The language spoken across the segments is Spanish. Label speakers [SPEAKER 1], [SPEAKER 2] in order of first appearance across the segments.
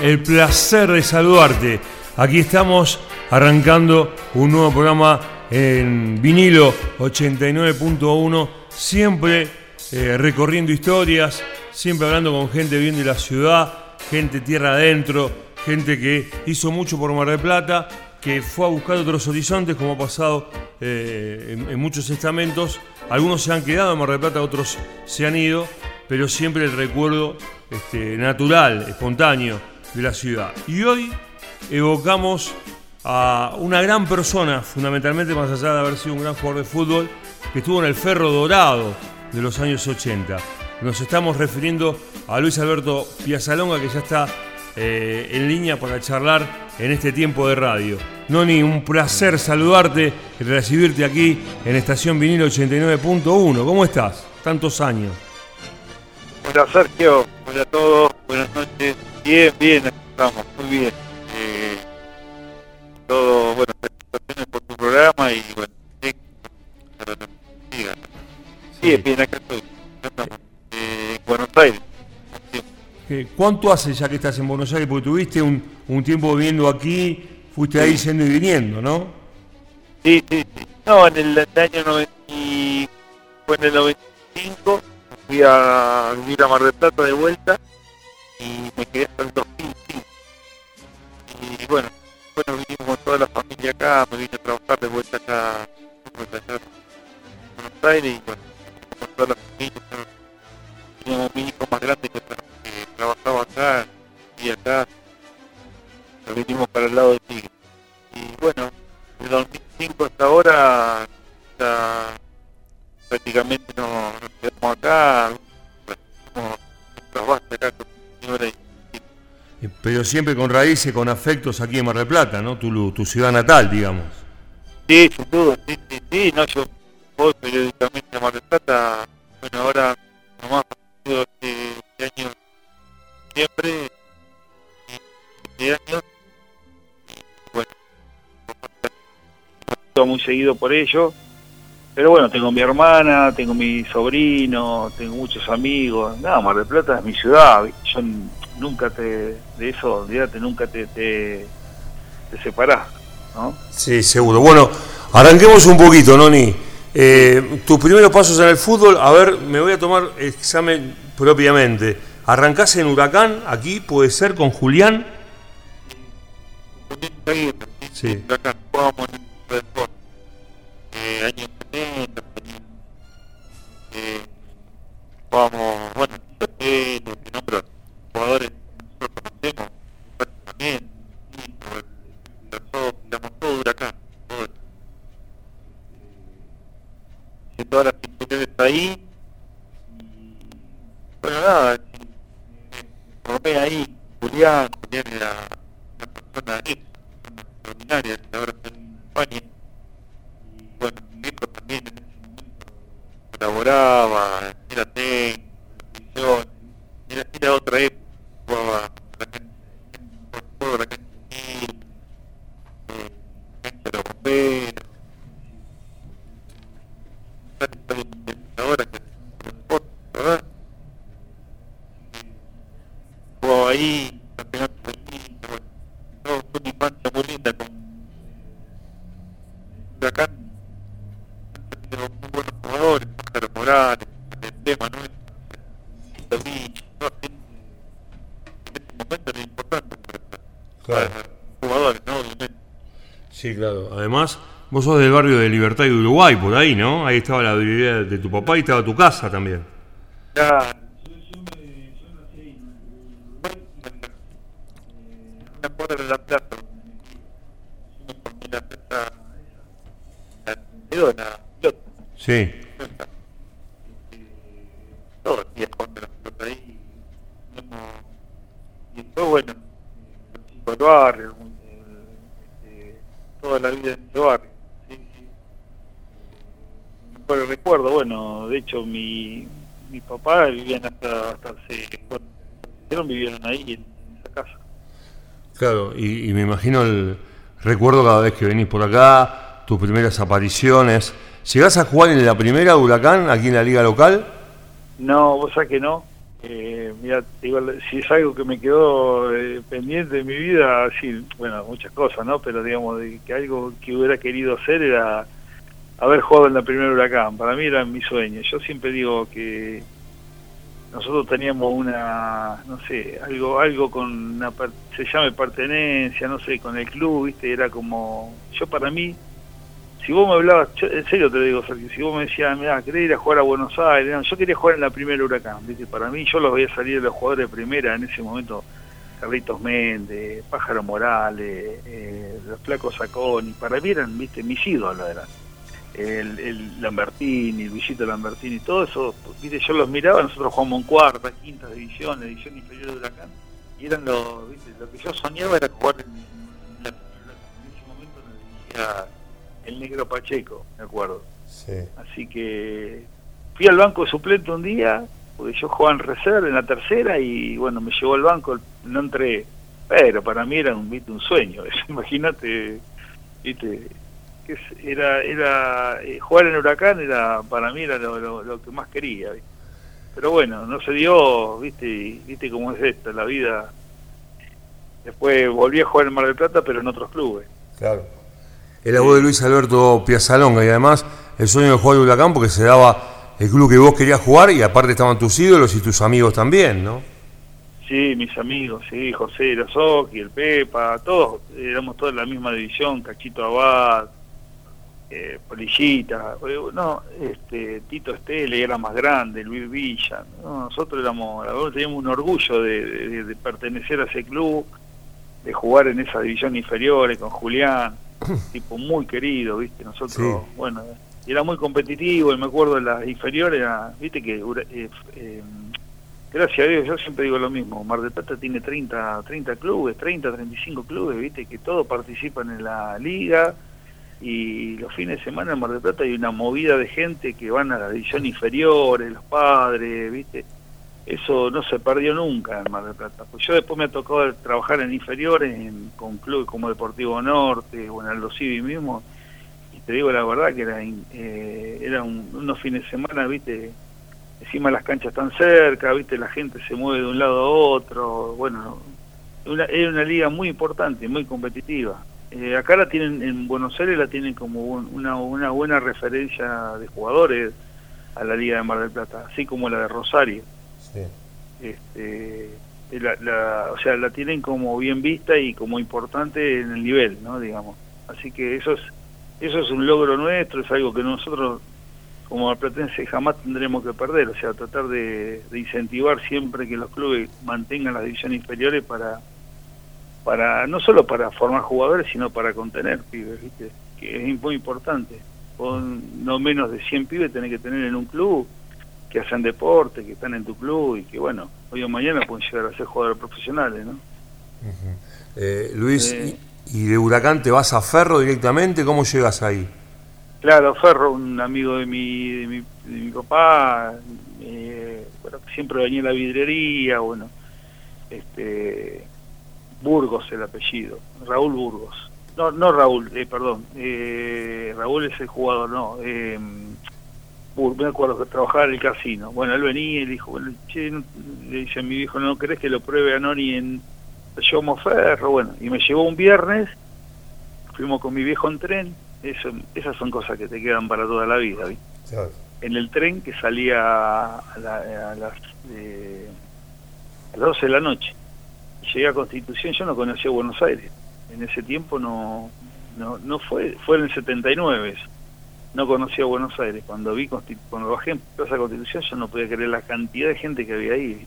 [SPEAKER 1] El placer de saludarte. Aquí estamos arrancando un nuevo programa en vinilo 89.1, siempre eh, recorriendo historias, siempre hablando con gente bien de la ciudad, gente tierra adentro, gente que hizo mucho por Mar del Plata, que fue a buscar otros horizontes, como ha pasado eh, en, en muchos estamentos. Algunos se han quedado en Mar del Plata, otros se han ido, pero siempre el recuerdo este, natural, espontáneo de la ciudad. Y hoy evocamos a una gran persona, fundamentalmente más allá de haber sido un gran jugador de fútbol, que estuvo en el Ferro Dorado de los años 80. Nos estamos refiriendo a Luis Alberto Piazalonga, que ya está eh, en línea para charlar en este tiempo de radio. Noni, un placer saludarte y recibirte aquí en Estación Vinilo 89.1. ¿Cómo estás? Tantos años.
[SPEAKER 2] Hola Sergio, hola a todos, buenas noches. Bien, bien, estamos, muy bien. Eh, todo, bueno, felicitaciones por tu programa y bueno, sí, bien, bien, acá estoy. Eh, en Buenos Aires.
[SPEAKER 1] Eh, ¿Cuánto hace ya que estás en Buenos Aires? Porque tuviste un, un tiempo viviendo aquí, fuiste ahí yendo y viniendo, ¿no?
[SPEAKER 2] Sí, sí, sí. No, en el, año 90, fue en el 95 fui a vivir a Mar del Plata de vuelta y me quedé hasta el 2005. Y bueno, bueno, vinimos con toda la familia acá, me vine a trabajar de vuelta acá, de vuelta acá en Buenos Aires y bueno, con toda la familia. Teníamos mi hijo más grande que, tra que trabajaba acá y acá nos vinimos para el lado de Tigre. Y bueno, de 2005 hasta ahora prácticamente no, nos quedamos acá, como acá con señora
[SPEAKER 1] Eh, Pero siempre con raíces, con afectos aquí en Mar del Plata, ¿no? Tu, tu ciudad natal, digamos.
[SPEAKER 2] Sí, sin duda, sí, sí, sí, no, yo voy periódicamente a Mar del Plata, bueno, ahora nomás este, este año, siempre, este año, bueno, muy seguido por ello, pero bueno, tengo mi hermana, tengo mi sobrino, tengo muchos amigos, nada, Mar del Plata es mi ciudad, yo nunca te, de eso, olvídate, nunca te, te, te separás, ¿no?
[SPEAKER 1] Sí, seguro. Bueno, arranquemos un poquito, Noni. Eh, tus primeros pasos en el fútbol, a ver, me voy a tomar examen propiamente. ¿Arrancás en Huracán, aquí, puede ser, con Julián? Sí.
[SPEAKER 2] Acá jugamos en el deporte. Jugamos, bueno, eh, que nombro jugadores que nosotros conocemos, también, todo, digamos, todo Huracán, todo eso. Y todas las instituciones ahí, bueno, nada, me formé ahí, Julián, Julián era una persona extraordinaria, que ahora está en España, bueno, mi viejo también en ese momento colaboraba, era técnico, televisión, era, era otra época, la bueno, no, con Pájaro Morales, el tema, ¿no? David, no, en este momento era importante para,
[SPEAKER 1] Claro.
[SPEAKER 2] para jugadores, ¿no? Obviamente.
[SPEAKER 1] Sí, claro. Además, vos sos del barrio de Libertad y de Uruguay, por ahí, ¿no? Ahí estaba la librería de tu papá y estaba tu casa también.
[SPEAKER 2] Ya, de la plaza, la plaza, la quedó la pelota,
[SPEAKER 1] Sí.
[SPEAKER 2] todos los días pelota ahí, y después, bueno, el barrio, toda la vida en el barrio, sí, sí. Recuerdo, bueno, de hecho mi, mi papá vivían hasta, hasta hace, bueno, vivieron ahí en esa casa.
[SPEAKER 1] Claro, y, y me imagino el recuerdo cada vez que venís por acá, tus primeras apariciones. ¿Llegás a jugar en la primera de Huracán, aquí en la liga local?
[SPEAKER 2] No, vos sabés que no. Eh, mira, si es algo que me quedó eh, pendiente de mi vida, sí, bueno, muchas cosas, ¿no? Pero digamos, de que algo que hubiera querido hacer era haber jugado en la primera huracán. Para mí era mi sueño. Yo siempre digo que nosotros teníamos una, no sé, algo algo con una, se llama pertenencia, no sé, con el club, ¿viste? Era como, yo para mí, si vos me hablabas, en serio te digo, Sergio, si vos me decías, mira, querés ir a jugar a Buenos Aires, yo quería jugar en la primera huracán, ¿viste? Para mí, yo los veía salir de los jugadores de primera en ese momento, Carlitos Méndez, Pájaro Morales, eh, los Flacos Saconi, para mí eran, ¿viste? Mis ídolos eran el, Lambertini, Luisito Lambertini, todo eso, viste, yo los miraba, nosotros jugamos en cuarta, quinta división, edición inferior de Huracán, y eran los, viste, lo que yo soñaba era jugar en, en, ese momento el negro Pacheco, me acuerdo. Así que fui al banco suplente un día, porque yo jugaba en reserva en la tercera y bueno, me llevó al banco, no entré, pero para mí era un, ¿viste? un sueño, imagínate, viste, era era eh, jugar en Huracán era para mí era lo, que más quería pero bueno no se dio viste viste cómo es esto la vida. Después volví a jugar en Mar del Plata pero en otros clubes.
[SPEAKER 1] Claro el abuelo de Luis Alberto Piazzalonga y además el sueño de jugar en Huracán porque se daba el club que vos querías jugar y aparte estaban tus ídolos y tus amigos también no
[SPEAKER 2] Sí, mis amigos, sí, José y el Pepa, todos, éramos todos en la misma división, Cachito Abad, eh, Polillita, eh, no, este, Tito Estele era más grande, Luis Villa, nosotros éramos, teníamos un orgullo de, pertenecer a ese club, de jugar en esa división inferior con Julián, tipo muy querido, viste, nosotros, bueno, era muy competitivo, y me acuerdo de las inferiores, viste que, eh, gracias a Dios, yo siempre digo lo mismo, Mar del Plata tiene 30, 30 clubes, 30, 35 clubes, viste, que todos participan en la liga, y los fines de semana en Mar del Plata hay una movida de gente que van a la división inferior, los padres, ¿viste? Eso no se perdió nunca en Mar del Plata. Pues yo después me tocado trabajar en inferiores, en, con clubes como Deportivo Norte o en Aldo Civi mismo, y te digo la verdad que era, eh, era unos fines de semana, ¿viste? Encima las canchas están cerca, ¿viste? La gente se mueve de un lado a otro, bueno, una, era una liga muy importante, muy competitiva. Eh, acá la tienen, en Buenos Aires la tienen como una, una buena referencia de jugadores a la Liga de Mar del Plata, así como la de Rosario. Este, la, o sea, la tienen como bien vista y como importante en el nivel, ¿no? Digamos. Así que eso es, eso es un logro nuestro, es algo que nosotros como platense jamás tendremos que perder, o sea, tratar de incentivar siempre que los clubes mantengan las divisiones inferiores para para no solo para formar jugadores, sino para contener pibes, ¿viste? que es muy importante. Con no menos de 100 pibes tenés que tener en un club que hacen deporte, que están en tu club y que, bueno, hoy o mañana pueden llegar a ser jugadores profesionales, ¿no?
[SPEAKER 1] Eh, Luis, eh, ¿y de Huracán te vas a Ferro directamente? ¿Cómo llegas ahí?
[SPEAKER 2] Claro, Ferro, un amigo de mi, de mi, de mi papá, eh, bueno, siempre venía a la vidrería, bueno, este Burgos el apellido, Raúl Burgos. No, no Raúl, eh, perdón, eh, Raúl es el jugador, no. Eh, me acuerdo que trabajaba en el casino. Bueno, él venía y le dijo, bueno, che, le dice a mi viejo, ¿no querés que lo pruebe a Noni en Yomo Ferro? Bueno, y me llevó un viernes, fuimos con mi viejo en tren, eso, esas son cosas que te quedan para toda la vida, En el tren que salía a, las, eh, a las 12 de la noche llegué a Constitución, yo no conocía Buenos Aires. En ese tiempo no, no, no fue, fue en el 79 eso. No conocía Buenos Aires. Cuando vi cuando bajé en Plaza Constitución yo no podía creer la cantidad de gente que había ahí.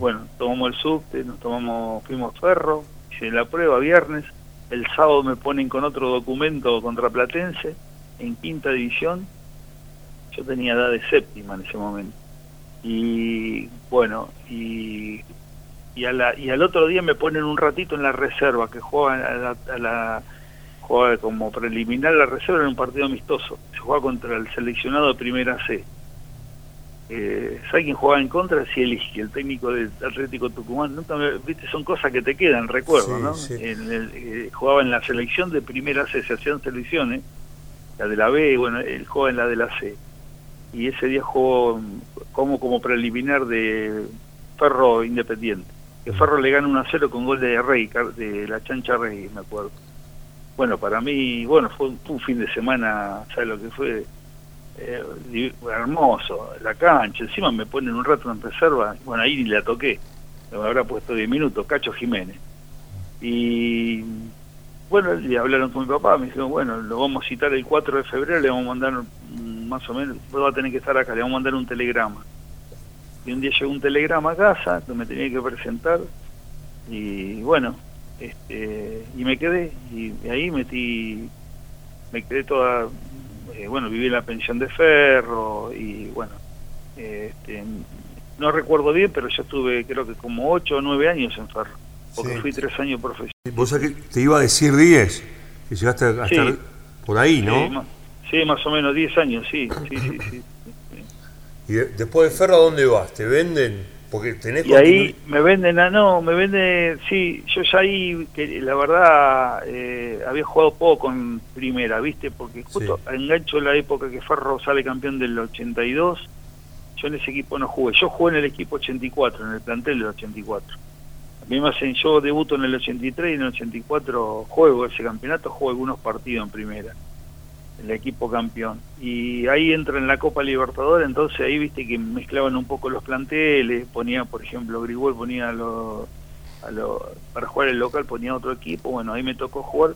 [SPEAKER 2] Bueno, tomamos el subte, nos tomamos, fuimos ferro, hice la prueba viernes, el sábado me ponen con otro documento contraplatense en quinta división. Yo tenía edad de séptima en ese momento. Y bueno, y y, y al otro día me ponen un ratito en la reserva, que juega, a la, juega como preliminar la reserva en un partido amistoso. Se juega contra el seleccionado de Primera C. Eh, ¿Sabe quién jugaba en contra? Cieliski, el técnico del Atlético Tucumán. Nunca viste, son cosas que te quedan, recuerdo, ¿no? En el, eh, jugaba en la selección de Primera C, se hacían selecciones, la de la B, bueno, él juega en la de la C. y ese día jugó como, como preliminar de Ferro Independiente. Que Ferro le gana 1 a 0 con gol de Rey, de la chancha Rey, me acuerdo. Bueno, para mí, bueno, fue un fin de semana, ¿sabes lo que fue? Eh, hermoso, la cancha, encima me ponen un rato en reserva, bueno, ahí ni la toqué, me habrá puesto 10 minutos, Cacho Jiménez. Y bueno, le hablaron con mi papá, me dijeron, bueno, lo vamos a citar el 4 de febrero, le vamos a mandar más o menos, va a tener que estar acá, le vamos a mandar un telegrama. Y un día llegó un telegrama a casa que me tenía que presentar y bueno, este, y me quedé y ahí metí, me quedé toda eh, bueno, viví en la pensión de Ferro y bueno, este, no recuerdo bien, pero yo estuve creo que como 8 o 9 años en Ferro, porque fui 3 años profesional.
[SPEAKER 1] ¿Vos sabés que te iba a decir 10? Que llegaste a estar por ahí, ¿no?
[SPEAKER 2] Sí más, o menos 10 años, sí, sí, sí. sí,
[SPEAKER 1] ¿Y después de Ferro a dónde vas? ¿Te venden? Porque tenés
[SPEAKER 2] y ahí me venden, ah, no, me venden, sí, yo ya ahí, que la verdad, eh, había jugado poco en primera, ¿viste? Porque justo engancho la época que Ferro sale campeón del 82, yo en ese equipo no jugué, yo jugué en el equipo 84, en el plantel del 84. A mí me hacen, yo debuto en el 83 y en el 84 juego ese campeonato, juego algunos partidos en primera el equipo campeón. Y ahí entra en la Copa Libertadores, entonces ahí viste que mezclaban un poco los planteles, ponía, por ejemplo, Grigol ponía a los, para jugar el local ponía otro equipo, bueno, ahí me tocó jugar,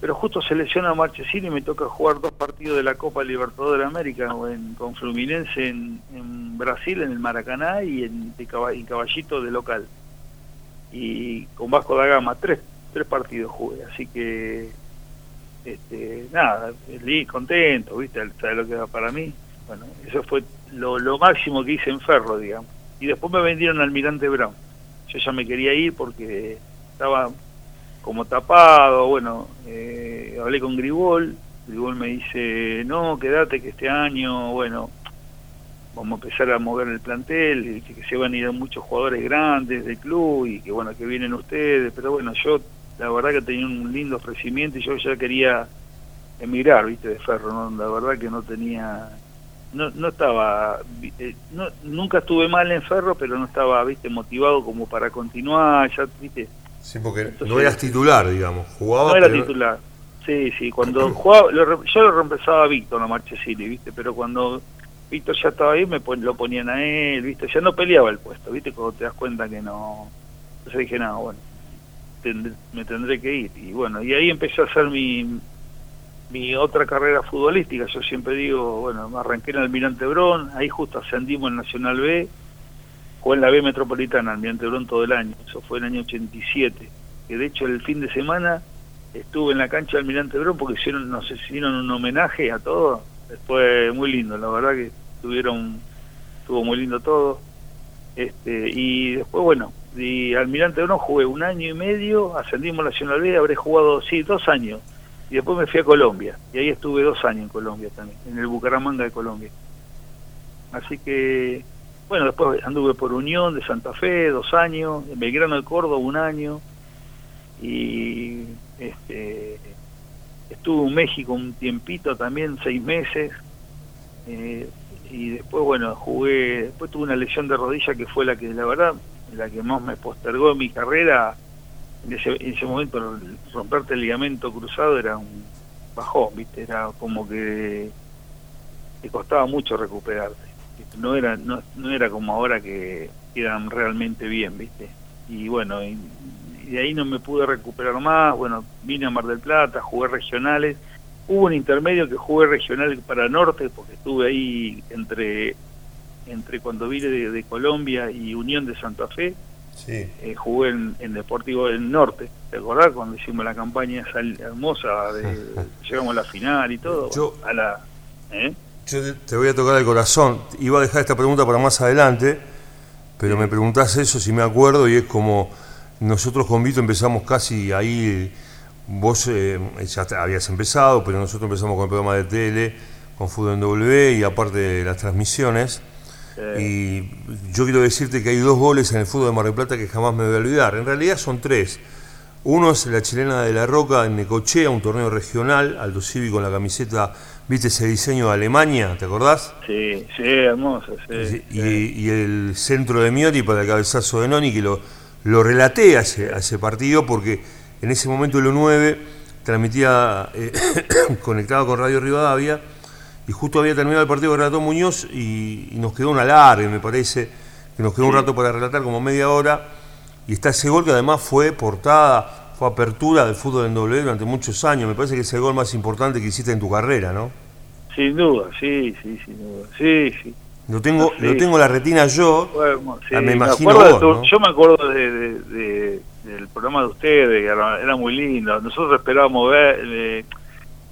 [SPEAKER 2] pero justo selecciona a Marchesini y me toca jugar dos partidos de la Copa Libertadores de América, en, con Fluminense en, Brasil, en el Maracaná, y en, en Caballito de local. Y con Vasco da Gama, tres, tres partidos jugué, así que este, nada, contento, ¿viste? ¿Sabes lo que era para mí? Bueno, eso fue lo, máximo que hice en Ferro, digamos. Y después me vendieron al Almirante Brown. Yo ya me quería ir porque estaba como tapado, bueno, eh, hablé con Gribol, Gribol me dice, no, quédate que este año, bueno, vamos a empezar a mover el plantel, y que se van a ir muchos jugadores grandes del club y que bueno, que vienen ustedes, pero bueno, yo la verdad que tenía un lindo ofrecimiento y yo ya quería emigrar, viste, de Ferro, ¿no? la verdad que no tenía, no, no estaba, eh, no, nunca estuve mal en Ferro, pero no estaba, viste, motivado como para continuar, ya, viste.
[SPEAKER 1] Sí, porque no eras titular, digamos, jugaba.
[SPEAKER 2] No era titular, sí, sí, cuando jugaba, yo lo reemplazaba a Víctor, la Marchesini, viste, pero cuando Víctor ya estaba ahí, me lo ponían a él, viste, ya no peleaba el puesto, viste, cuando te das cuenta que no, entonces dije, nada, bueno me tendré que ir. Y bueno, y ahí empecé a hacer mi, otra carrera futbolística. Yo siempre digo, bueno, arranqué en Almirante Brón, ahí justo ascendimos en Nacional B, jugué en la B Metropolitana, Almirante Brón todo el año, eso fue en el año 87. Que de hecho el fin de semana estuve en la cancha de Almirante Brón porque hicieron, nos hicieron un homenaje a todos. Fue muy lindo, la verdad que tuvieron, estuvo muy lindo todo. Este, y después, bueno, y Almirante Brown jugué un año y medio, ascendimos a Nacional B, habré jugado, sí, dos años. Y después me fui a Colombia, y ahí estuve dos años en Colombia también, en el Bucaramanga de Colombia. Así que, bueno, después anduve por Unión de Santa Fe, dos años, en Belgrano de Córdoba, un año, y este, estuve en México un tiempito también, seis meses, eh, y después, bueno, jugué, después tuve una lesión de rodilla que fue la que, la verdad, la que más me postergó en mi carrera, en ese, en ese momento romperte el ligamento cruzado era un bajón, ¿viste? Era como que te costaba mucho recuperarte. No era no, no era como ahora que quedan realmente bien, ¿viste? Y bueno, y, de ahí no me pude recuperar más, bueno, vine a Mar del Plata, jugué regionales, hubo un intermedio que jugué regional para Norte, porque estuve ahí entre entre cuando vine de, Colombia y Unión de Santa Fe. Eh, jugué en, Deportivo del Norte, ¿te acordás? Cuando hicimos la campaña esa hermosa, de, llegamos a la final y todo.
[SPEAKER 1] Yo,
[SPEAKER 2] a la,
[SPEAKER 1] ¿eh? yo te voy a tocar el corazón. Iba a dejar esta pregunta para más adelante, pero me preguntás eso si me acuerdo y es como nosotros con Vito empezamos casi ahí, vos eh, ya habías empezado, pero nosotros empezamos con el programa de tele, con Fútbol en W y aparte de las transmisiones. Y yo quiero decirte que hay dos goles en el fútbol de Mar del Plata que jamás me voy a olvidar. En realidad son tres. Uno es la chilena de la Roca en Necochea, un torneo regional, Aldo Civi con la camiseta, ¿viste ese diseño de Alemania? ¿Te acordás?
[SPEAKER 2] Sí, sí, hermoso, sí.
[SPEAKER 1] Y, el centro de Miotti para el cabezazo de Noni, que lo, lo relaté a ese, partido porque en ese momento el 9 transmitía eh, conectado con Radio Rivadavia y justo había terminado el partido con Renato Muñoz y, nos quedó una larga, me parece, que nos quedó un rato para relatar como media hora. Y está ese gol que además fue portada, fue apertura del fútbol en doble durante muchos años, me parece que es el gol más importante que hiciste en tu carrera, ¿no?
[SPEAKER 2] Sin duda, sí, sí, sin duda, sí, sí.
[SPEAKER 1] Lo tengo, lo tengo la retina yo,
[SPEAKER 2] ah, me imagino Yo me acuerdo de, del programa de ustedes, que era, muy lindo. Nosotros esperábamos ver, eh,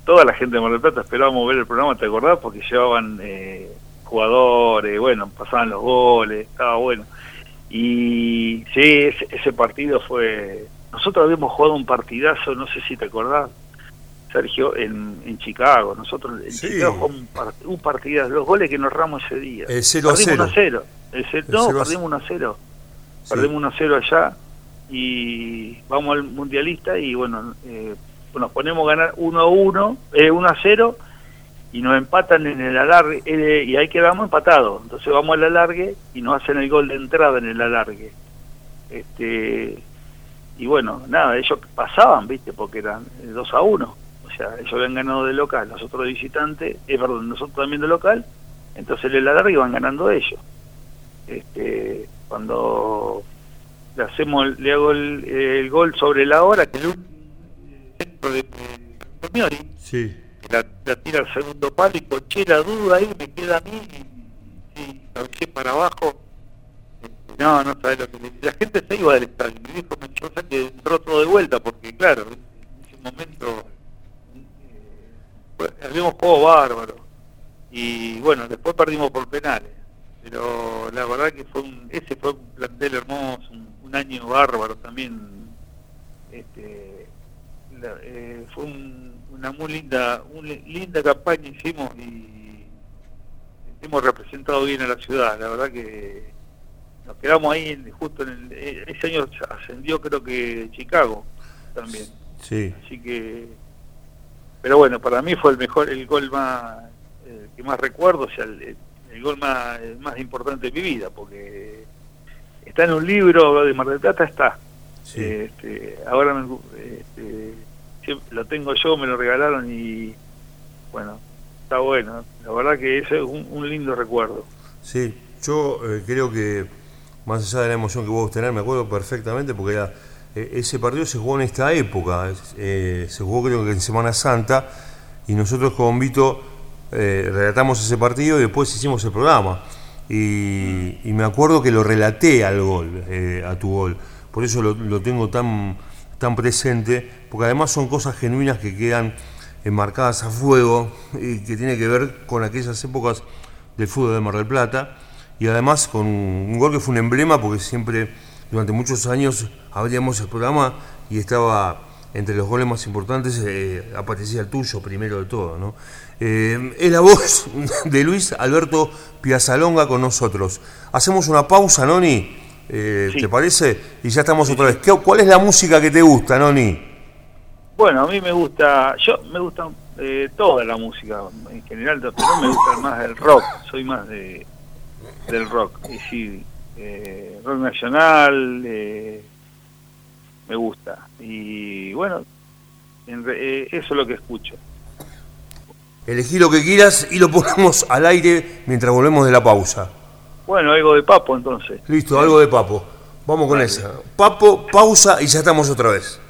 [SPEAKER 2] toda la gente de Mar del Plata esperábamos ver el programa, ¿te acordás? Porque llevaban eh, jugadores, bueno, pasaban los goles, estaba bueno. Y sí, ese, partido fue... Nosotros habíamos jugado un partidazo, no sé si te acordás, Sergio, en, en Chicago. Nosotros en Chicago jugamos un, partidazo, los goles que nos ramos ese día.
[SPEAKER 1] El 0 a 0.
[SPEAKER 2] 0. no, perdimos 1 a 0. Perdimos 1 a 0 allá y vamos al mundialista y bueno, eh, nos ponemos a ganar 1 a 1, eh, 1 a 0 y nos empatan en el alargue eh, y ahí quedamos empatados. Entonces vamos al alargue y nos hacen el gol de entrada en el alargue. Este y bueno, nada, ellos pasaban, ¿viste? Porque eran 2 a 1. O sea, ellos habían ganado de local, nosotros de visitante, eh, perdón, nosotros también de local. Entonces en el alargue iban ganando ellos. Este, cuando le hacemos le hago el, gol sobre la hora que el centro de, de
[SPEAKER 1] sí
[SPEAKER 2] la, tira al segundo palo y coché la duda ahí, me queda a mí y, y para abajo. No, no sabes lo que La gente se iba del estadio. Me dijo que entró todo de vuelta porque, claro, en ese momento eh, habíamos juego bárbaro. Y bueno, después perdimos por penales. Pero la verdad que fue un, ese fue un plantel hermoso, un, año bárbaro también. Este, eh, fue un una muy linda, una linda campaña hicimos y hemos representado bien a la ciudad. La verdad que nos quedamos ahí justo en el, eh, ese año ascendió creo que Chicago también.
[SPEAKER 1] Sí.
[SPEAKER 2] Así que, pero bueno, para mí fue el mejor, el gol más eh, que más recuerdo, o sea, el, gol más, más importante de mi vida, porque está en un libro de Mar del Plata, está. Este, ahora me, este, lo tengo yo, me lo regalaron y bueno, está bueno. La verdad que ese es un, lindo recuerdo.
[SPEAKER 1] Sí, yo eh, creo que más allá de la emoción que vos tener, me acuerdo perfectamente porque eh, ese partido se jugó en esta época, eh, se jugó creo que en Semana Santa y nosotros con Vito relatamos ese partido y después hicimos el programa. Y, me acuerdo que lo relaté al gol, a tu gol. Por eso lo tengo tan tan presente, porque además son cosas genuinas que quedan enmarcadas a fuego y que tiene que ver con aquellas épocas del fútbol de Mar del Plata y además con un gol que fue un emblema porque siempre durante muchos años abríamos el programa y estaba entre los goles más importantes eh, aparecía el tuyo primero de todo. ¿no? Eh, es la voz de Luis Alberto Piazalonga con nosotros. Hacemos una pausa, Noni eh, ¿Te parece? Y ya estamos otra vez. ¿Cuál es la música que te gusta, Noni?
[SPEAKER 2] Bueno, a mí me gusta, yo me gusta eh, toda la música en general, pero me gusta más el rock, soy más de del rock, y sí, eh, rock nacional, me gusta. Y bueno, eso es lo que escucho.
[SPEAKER 1] Elegí lo que quieras y lo ponemos al aire mientras volvemos de la pausa.
[SPEAKER 2] Bueno, algo de Papo entonces.
[SPEAKER 1] Listo, algo de Papo. Vamos con esa. Papo, pausa y ya estamos otra vez.